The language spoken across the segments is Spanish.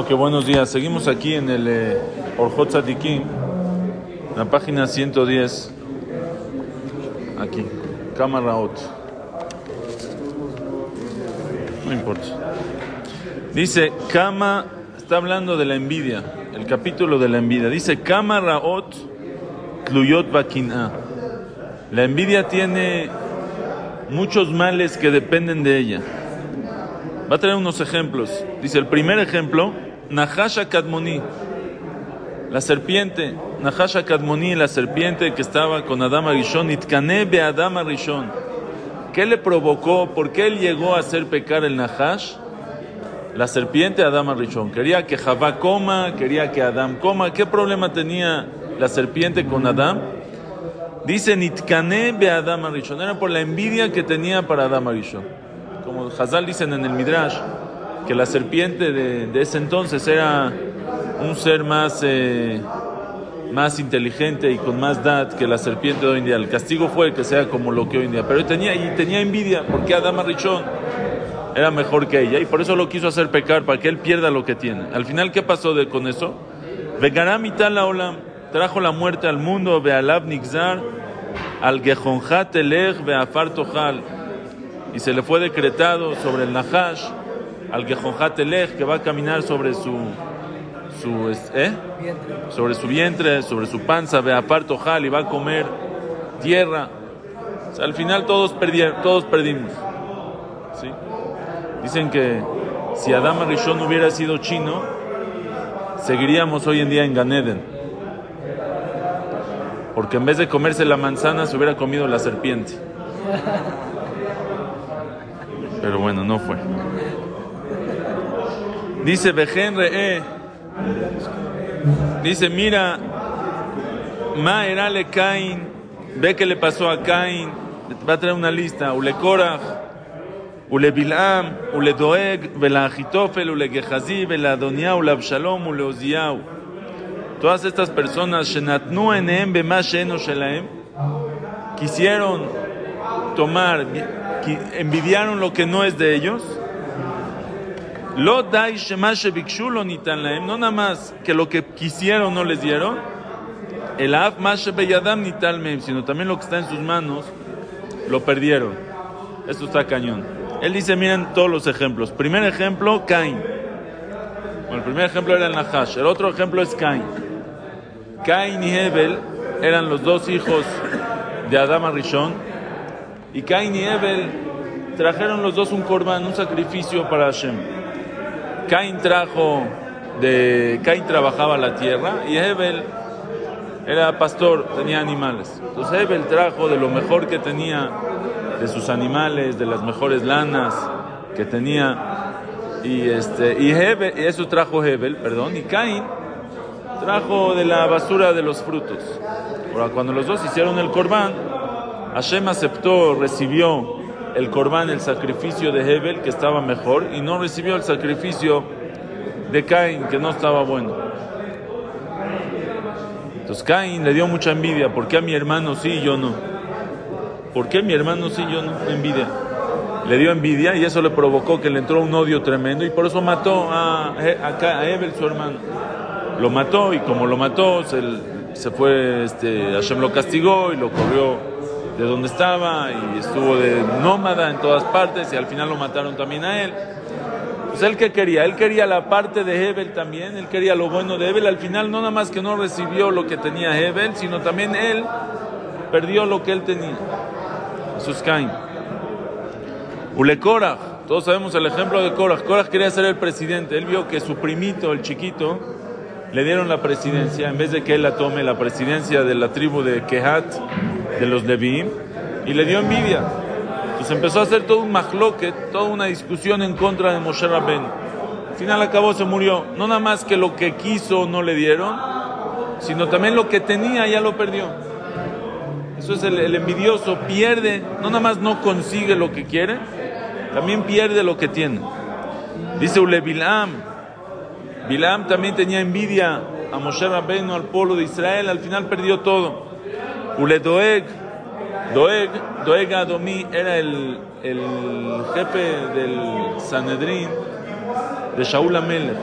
Ok, buenos días. Seguimos aquí en el eh, la página 110. Aquí, cámara 8. No importa. Dice, Kama, está hablando de la envidia, el capítulo de la envidia. Dice, Kama Raot Tluyot Bakina. La envidia tiene muchos males que dependen de ella. Va a traer unos ejemplos. Dice, el primer ejemplo, Nahasha Kadmoni. La serpiente, Nahasha Kadmoni, la serpiente que estaba con Adama Rishon, Itkane be Adama Rishon. ¿Qué le provocó? ¿Por qué él llegó a hacer pecar el Nahash? La serpiente Adama Rishon. Quería que Javá coma, quería que Adam coma. ¿Qué problema tenía la serpiente con Adam? Dice Nitkane be Adama Rishon. Era por la envidia que tenía para Adama Rishon. Como Hazal dicen en el Midrash, que la serpiente de, de ese entonces era un ser más, eh, más inteligente y con más dad que la serpiente de hoy en día. El castigo fue que sea como lo que hoy en día. Pero tenía, y tenía envidia porque Adama Richón era mejor que ella y por eso lo quiso hacer pecar, para que él pierda lo que tiene. Al final, ¿qué pasó de, con eso? Vegaram la olam trajo la muerte al mundo, Bealab Nixar, al Gejonjat Elech, Beafar. Y se le fue decretado sobre el Nahash, al Elech, que va a caminar sobre su su, ¿eh? sobre su vientre, sobre su panza, ve aparto jal y va a comer tierra. O sea, al final todos, perdieron, todos perdimos. ¿sí? Dicen que si Adama Rishon hubiera sido chino, seguiríamos hoy en día en Ganeden. Porque en vez de comerse la manzana, se hubiera comido la serpiente. Pero bueno, no fue. Dice Bejen Re'e. Dice, mira, Ma erale Cain, ve que le pasó a Cain, va a traer una lista, Ule Korach, Ule Bilam, Ule Doeg, Vela Achitofel, Ule Gehazi, Vela Adonia, Ule Abshalom, Ule Oziau. Todas estas personas, Shenatnu enem bema sheno quisieron tomar, envidiaron lo que no es de ellos, lo bikshulo nitan no nada más que lo que quisieron no les dieron, el af beyadam nital mem, sino también lo que está en sus manos lo perdieron. Esto está cañón. Él dice, miren todos los ejemplos. Primer ejemplo, Cain. El primer ejemplo era el Nahash. El otro ejemplo es Cain. Cain y Hebel eran los dos hijos de Adama Rishon. Y Cain y Hebel trajeron los dos un korban, un sacrificio para Hashem. Cain trajo de Cain trabajaba la tierra y Hebel era pastor, tenía animales. Entonces Hebel trajo de lo mejor que tenía de sus animales, de las mejores lanas que tenía y este y Hebel, eso trajo Hebel, perdón, y Cain trajo de la basura de los frutos. Ahora, cuando los dos hicieron el corbán, Hashem aceptó, recibió el corbán, el sacrificio de Hebel, que estaba mejor, y no recibió el sacrificio de Caín, que no estaba bueno. Entonces Caín le dio mucha envidia. ¿Por qué a mi hermano sí y yo no? ¿Por qué a mi hermano sí y yo no? Envidia. Le dio envidia y eso le provocó que le entró un odio tremendo y por eso mató a, a, su hermano. Lo mató y como lo mató, se, se fue, este, Hashem lo castigó y lo corrió de donde estaba y estuvo de nómada en todas partes y al final lo mataron también a él. Pues él qué quería, él quería la parte de Hebel también, él quería lo bueno de Hebel, al final no nada más que no recibió lo que tenía Hebel, sino también él perdió lo que él tenía. Es Cain. Ule todos sabemos el ejemplo de Korach. Korach quería ser el presidente, él vio que su primito, el chiquito, le dieron la presidencia, en vez de que él la tome, la presidencia de la tribu de Kehat, de los Leviim, y le dio envidia. Entonces empezó a hacer todo un mahloket, toda una discusión en contra de Moshe Rabben. final acabó, se murió. No nada más que lo que quiso no le dieron, sino también lo que tenía ya lo perdió. Eso es el, el envidioso, pierde, no nada más no consigue lo que quiere, también pierde lo que tiene. Dice Ule Bilam, Bilam también tenía envidia a Moshe Rabbeinu, al pueblo de Israel, al final perdió todo. Ule Doeg, Doeg, Doeg era el, el jefe del Sanedrín de Shaul Amelech.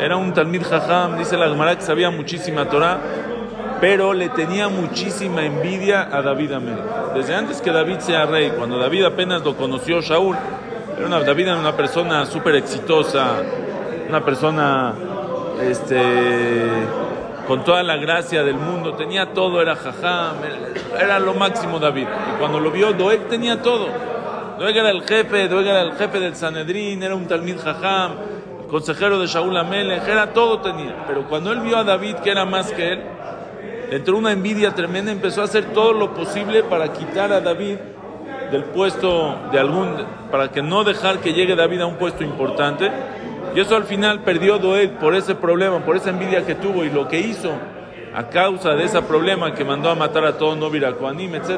Era un Talmid Jajam, dice la Gemara que sabía muchísima Torah, pero le tenía muchísima envidia a David Amelech. Desde antes que David sea rey, cuando David apenas lo conoció Shaul, era una, David era una persona súper exitosa, una persona este, con toda la gracia del mundo, tenía todo, era jajam, era, lo máximo David. Y cuando lo vio, Doeg tenía todo. Doeg era el jefe, Doeg era el jefe del Sanedrín, era un Talmid jajam, el consejero de Shaul Amelech, era todo tenía. Pero cuando él vio a David, que era más que él, entró una envidia tremenda, empezó a hacer todo lo posible para quitar a David del puesto de algún, para que no dejar que llegue David a un puesto importante. Y eso al final perdió Doeg por ese problema, por esa envidia que tuvo y lo que hizo a causa de ese problema que mandó a matar a todo Novira Koanim, etc.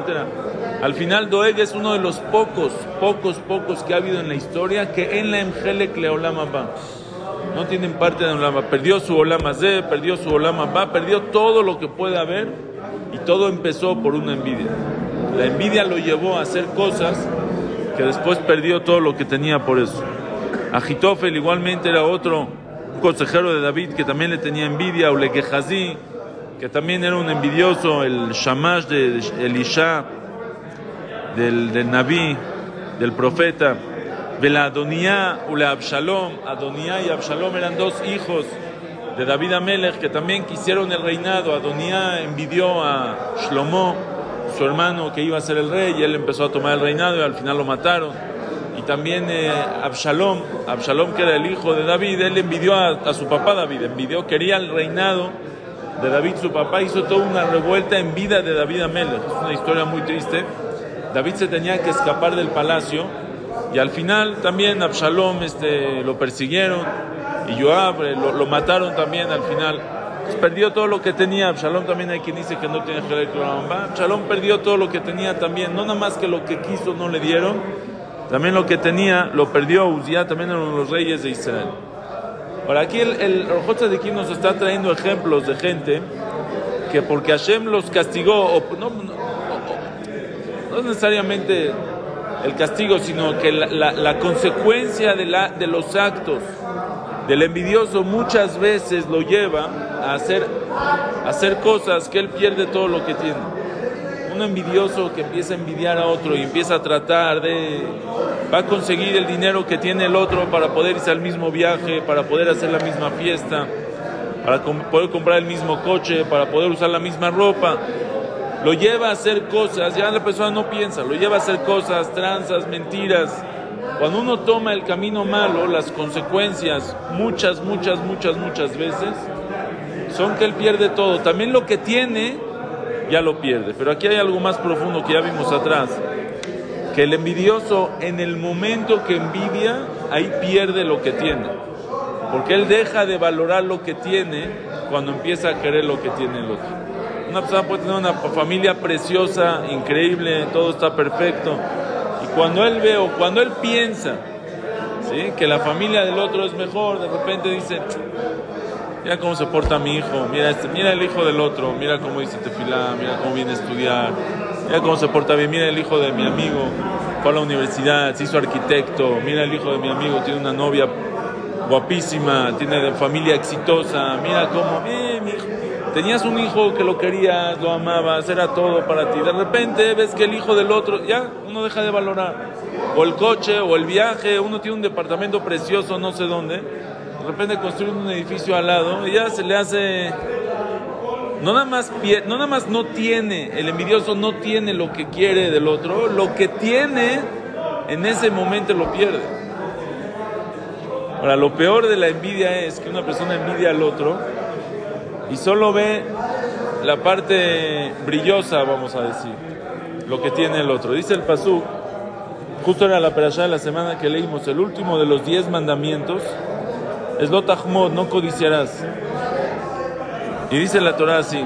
Al final Doeg es uno de los pocos, pocos, pocos que ha habido en la historia que en la Emgelek Leolama va. No tienen parte de Olama. Perdió su Olama Z, perdió su Olama va, perdió todo lo que puede haber y todo empezó por una envidia. La envidia lo llevó a hacer cosas que después perdió todo lo que tenía por eso. Agitofel igualmente era otro consejero de David que también le tenía envidia, o que también era un envidioso, el Shamash de Elisha, del, del Naví, del profeta, Vela Adonía, Ule Absalom, Adonía y Absalom eran dos hijos de David Amelech que también quisieron el reinado. Adonía envidió a Shlomo, su hermano que iba a ser el rey, y él empezó a tomar el reinado y al final lo mataron también eh, Absalom, que era el hijo de David, él envidió a, su papá David, envidió, quería el reinado de David, su papá hizo toda una revuelta en vida de David Amelech, es una historia muy triste. David se tenía que escapar del palacio y al final también Absalom este, lo persiguieron y Joab eh, lo, lo, mataron también al final. Pues perdió todo lo que tenía. Absalom también hay quien dice que no tiene que Absalom perdió todo lo que tenía también, no nada más que lo que quiso no le dieron, también lo que tenía lo perdió Uzziah, también eran los reyes de Israel. Ahora aquí el, el de aquí nos está trayendo ejemplos de gente que porque Hashem los castigó, o, no, no, es necesariamente el castigo, sino que la, consecuencia de los actos del envidioso muchas veces lo lleva a hacer, a hacer cosas que él pierde todo lo que tiene un envidioso que empieza a envidiar a otro y empieza a tratar de va a conseguir el dinero que tiene el otro para poder irse al mismo viaje, para poder hacer la misma fiesta, para poder comprar el mismo coche, para poder usar la misma ropa. Lo lleva a hacer cosas, ya la persona no piensa, lo lleva a hacer cosas, tranzas, mentiras. Cuando uno toma el camino malo, las consecuencias, muchas, muchas, muchas, muchas veces, son que él pierde todo. También lo que tiene, ya lo pierde. Pero aquí hay algo más profundo que ya vimos atrás, que el envidioso en el momento que envidia, ahí pierde lo que tiene. Porque él deja de valorar lo que tiene cuando empieza a querer lo que tiene el otro. Una persona puede tener una familia preciosa, increíble, todo está perfecto. Y cuando él ve o cuando él piensa ¿sí? que la familia del otro es mejor, de repente dice, mira cómo se porta mi hijo, mira este, mira el hijo del otro, mira cómo dice tefilá, mira cómo viene a estudiar, mira cómo se porta bien, mira el hijo de mi amigo, fue a la universidad, se hizo arquitecto, mira el hijo de mi amigo, tiene una novia guapísima, tiene familia exitosa, mira cómo, eh, mi hijo. Tenías un hijo que lo querías, lo amabas, era todo para ti. De repente ves que el hijo del otro, ya uno deja de valorar. O el coche, o el viaje, uno tiene un departamento precioso, no sé dónde de repente construyen un edificio al lado ya se le hace no nada más no nada más no tiene el envidioso no tiene lo que quiere del otro lo que tiene en ese momento lo pierde. Ahora lo peor de la envidia es que una persona envidia al otro y solo ve la parte brillosa vamos a decir lo que tiene el otro. Dice el pasú justo era la perashá de la semana que leímos el último de los diez mandamientos Es lotahmod, no codiciarás. Y dice la Torah así.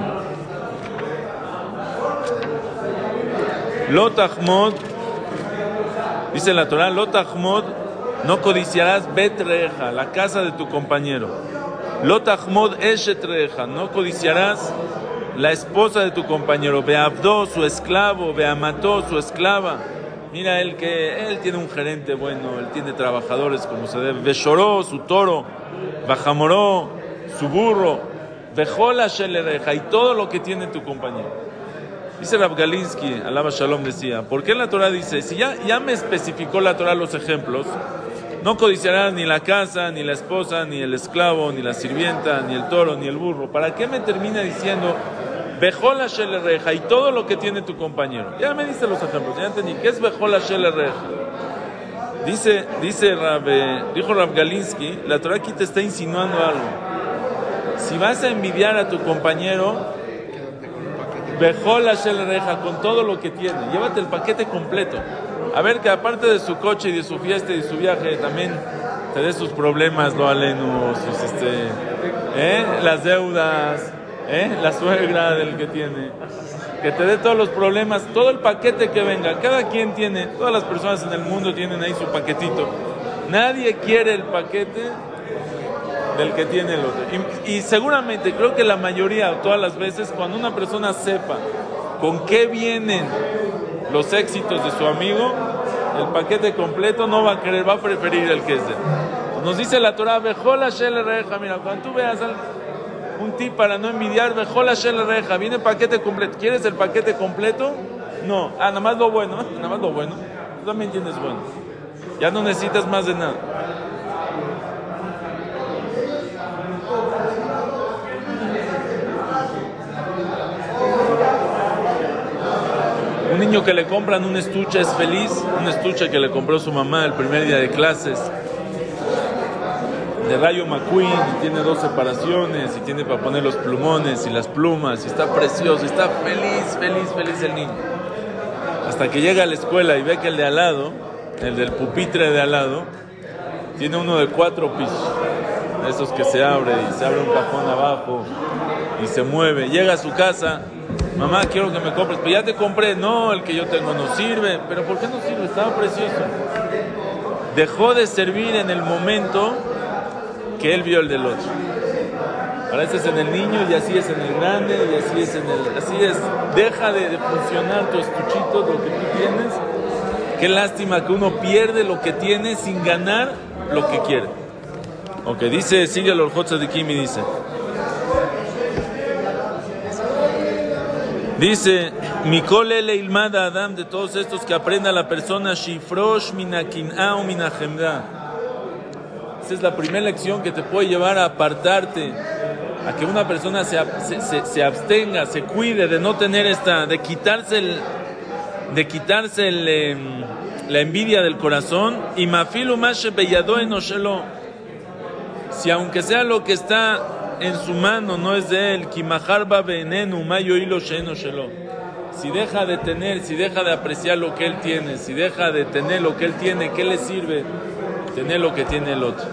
Lotahmod, dice la Torah, Lotahmod, no codiciarás betreja, la casa de tu compañero. Lotahmod eshetreja, no codiciarás la esposa de tu compañero. Beabdó, su esclavo, Beamató, su esclava. Mira él que él tiene un gerente bueno, él tiene trabajadores como se debe. Beshoró, su toro, Bajamoró, su burro, Bejola Shelereja y todo lo que tiene tu compañero. Dice Rav Galinsky, Alaba Shalom decía, ¿por qué la Torah dice, si ya, ya me especificó la Torah los ejemplos, no codiciarás ni la casa, ni la esposa, ni el esclavo, ni la sirvienta, ni el toro, ni el burro, ¿para qué me termina diciendo Bejola Shelereja y todo lo que tiene tu compañero? Ya me dice los ejemplos, ya entendí, ¿qué es Bejola Shelereja? Dice, dice Rab, dijo Rav Galinsky, la Torah aquí te está insinuando algo. Si vas a envidiar a tu compañero, Bejola Shelereja con todo lo que tiene, llévate el paquete completo. A ver que aparte de su coche y de su fiesta y de su viaje, también te dé sus problemas, lo aleno, sus este, ¿eh? las deudas, ¿eh? la suegra del que tiene que te dé todos los problemas, todo el paquete que venga. Cada quien tiene, todas las personas en el mundo tienen ahí su paquetito. Nadie quiere el paquete del que tiene el otro. Y, y seguramente, creo que la mayoría, todas las veces, cuando una persona sepa con qué vienen los éxitos de su amigo, el paquete completo no va a querer, va a preferir el que es de. Nos dice la Torah, Bejola Reja, mira, cuando tú veas al, un tip para no envidiar, Bejola Shele Reja, viene paquete completo. ¿Quieres el paquete completo? No. Ah, nada más lo bueno, nada más lo bueno. Tú también tienes bueno. Ya no necesitas más de nada. Un niño que le compran un estuche es feliz, un estuche que le compró su mamá el primer día de clases, de Rayo McQueen, y tiene dos separaciones, y tiene para poner los plumones y las plumas, y está precioso, está feliz, feliz, feliz el niño. Hasta que llega a la escuela y ve que el de al lado, el del pupitre de al lado, tiene uno de cuatro pisos, esos que se abre, y se abre un cajón abajo, y se mueve. Llega a su casa, mamá, quiero que me compres, pero ya te compré, no, el que yo tengo no sirve, pero ¿por qué no sirve? Estaba precioso. Dejó de servir en el momento que él vio el del otro. Ahora este es en el niño y así es en el grande y así es en el... Así es, deja de, de funcionar tu estuchito, lo que tú tienes. Qué lástima que uno pierde lo que tiene sin ganar lo que quiere. Ok, dice, sigue el Orjotza de Kimi, dice. Dice, Mikole Leilmada Adam, de todos estos que aprenda la persona, Shifrosh Minakin'a o. Es la primera lección que te puede llevar a apartarte, a que una persona se, se, abstenga, se cuide de no tener esta, de quitarse el, de quitarse eh, la envidia del corazón. Y Mafilu Beyado Enoshelo. Si aunque sea lo que está en su mano no es de él, Kimaharba Benenu Mayo Hilo. Si deja de tener, si deja de apreciar lo que él tiene, si deja de tener lo que él tiene, ¿qué le sirve tener lo que tiene el otro?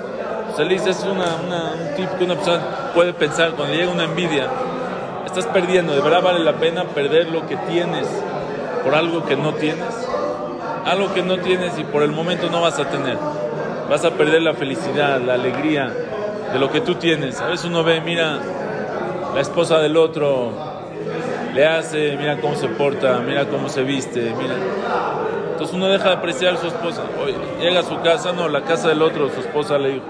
O sea, es una, una, un tip que una persona puede pensar cuando llega una envidia. Estás perdiendo, de verdad vale la pena perder lo que tienes por algo que no tienes. Algo que no tienes y por el momento no vas a tener. Vas a perder la felicidad, la alegría de lo que tú tienes. A veces uno ve, mira, la esposa del otro le hace, mira cómo se porta, mira cómo se viste, mira. Entonces uno deja de apreciar a su esposa. Oye, llega a su casa, no, la casa del otro, su esposa le dijo.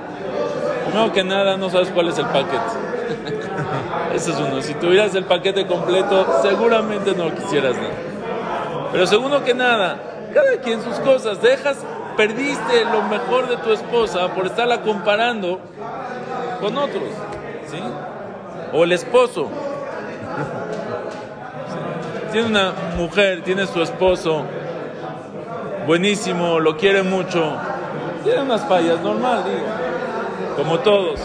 Primero que nada, no sabes cuál es el paquete. Ese es uno. Si tuvieras el paquete completo, seguramente no quisieras nada. Pero segundo que nada, cada quien sus cosas, dejas, perdiste lo mejor de tu esposa por estarla comparando con otros, ¿sí? O el esposo. Tiene una mujer, tiene su esposo, buenísimo, lo quiere mucho, tiene unas fallas, normal, digo, como todos.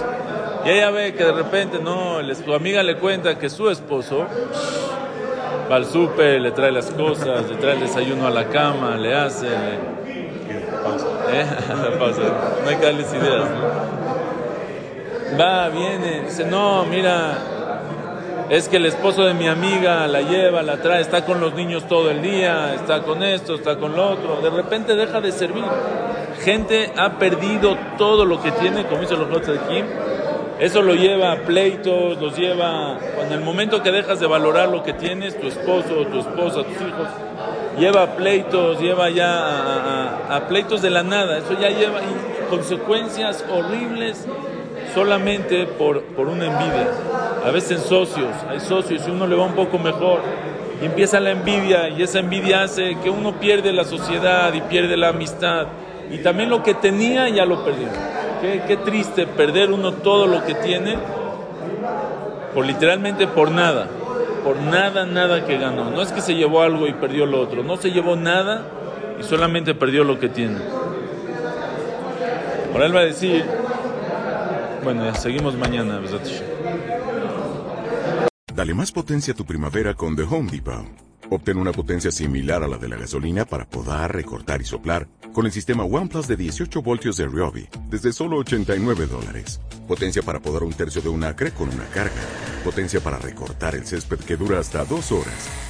Y ella ve que de repente, no, su amiga le cuenta que su esposo va al súper, le trae las cosas, le trae el desayuno a la cama, le hace. Le... ¿Eh? Pausa. No hay que darles ideas. ¿no? Va, viene, dice, no, mira, es que el esposo de mi amiga la lleva, la trae, está con los niños todo el día, está con esto, está con lo otro. De repente deja de servir. Gente ha perdido todo lo que tiene, como dice los de Kim. Eso lo lleva a pleitos, los lleva, en el momento que dejas de valorar lo que tienes, tu esposo, tu esposa, tus hijos, lleva a pleitos, lleva ya a, pleitos de la nada. Eso ya lleva consecuencias horribles solamente por, por una envidia. A veces socios, hay socios y uno le va un poco mejor y empieza la envidia y esa envidia hace que uno pierde la sociedad y pierde la amistad y también lo que tenía ya lo perdió. Qué, qué triste perder uno todo lo que tiene por literalmente por nada, por nada, nada que ganó. No es que se llevó algo y perdió lo otro, no se llevó nada y solamente perdió lo que tiene. Ahora él va a decir, bueno, ya seguimos mañana. Dale más potencia a tu primavera con The Home Depot. Obtén una potencia similar a la de la gasolina para podar, recortar y soplar con el sistema OnePlus de 18 voltios de Ryobi desde solo 89 dólares. Potencia para podar un tercio de un acre con una carga. Potencia para recortar el césped que dura hasta dos horas.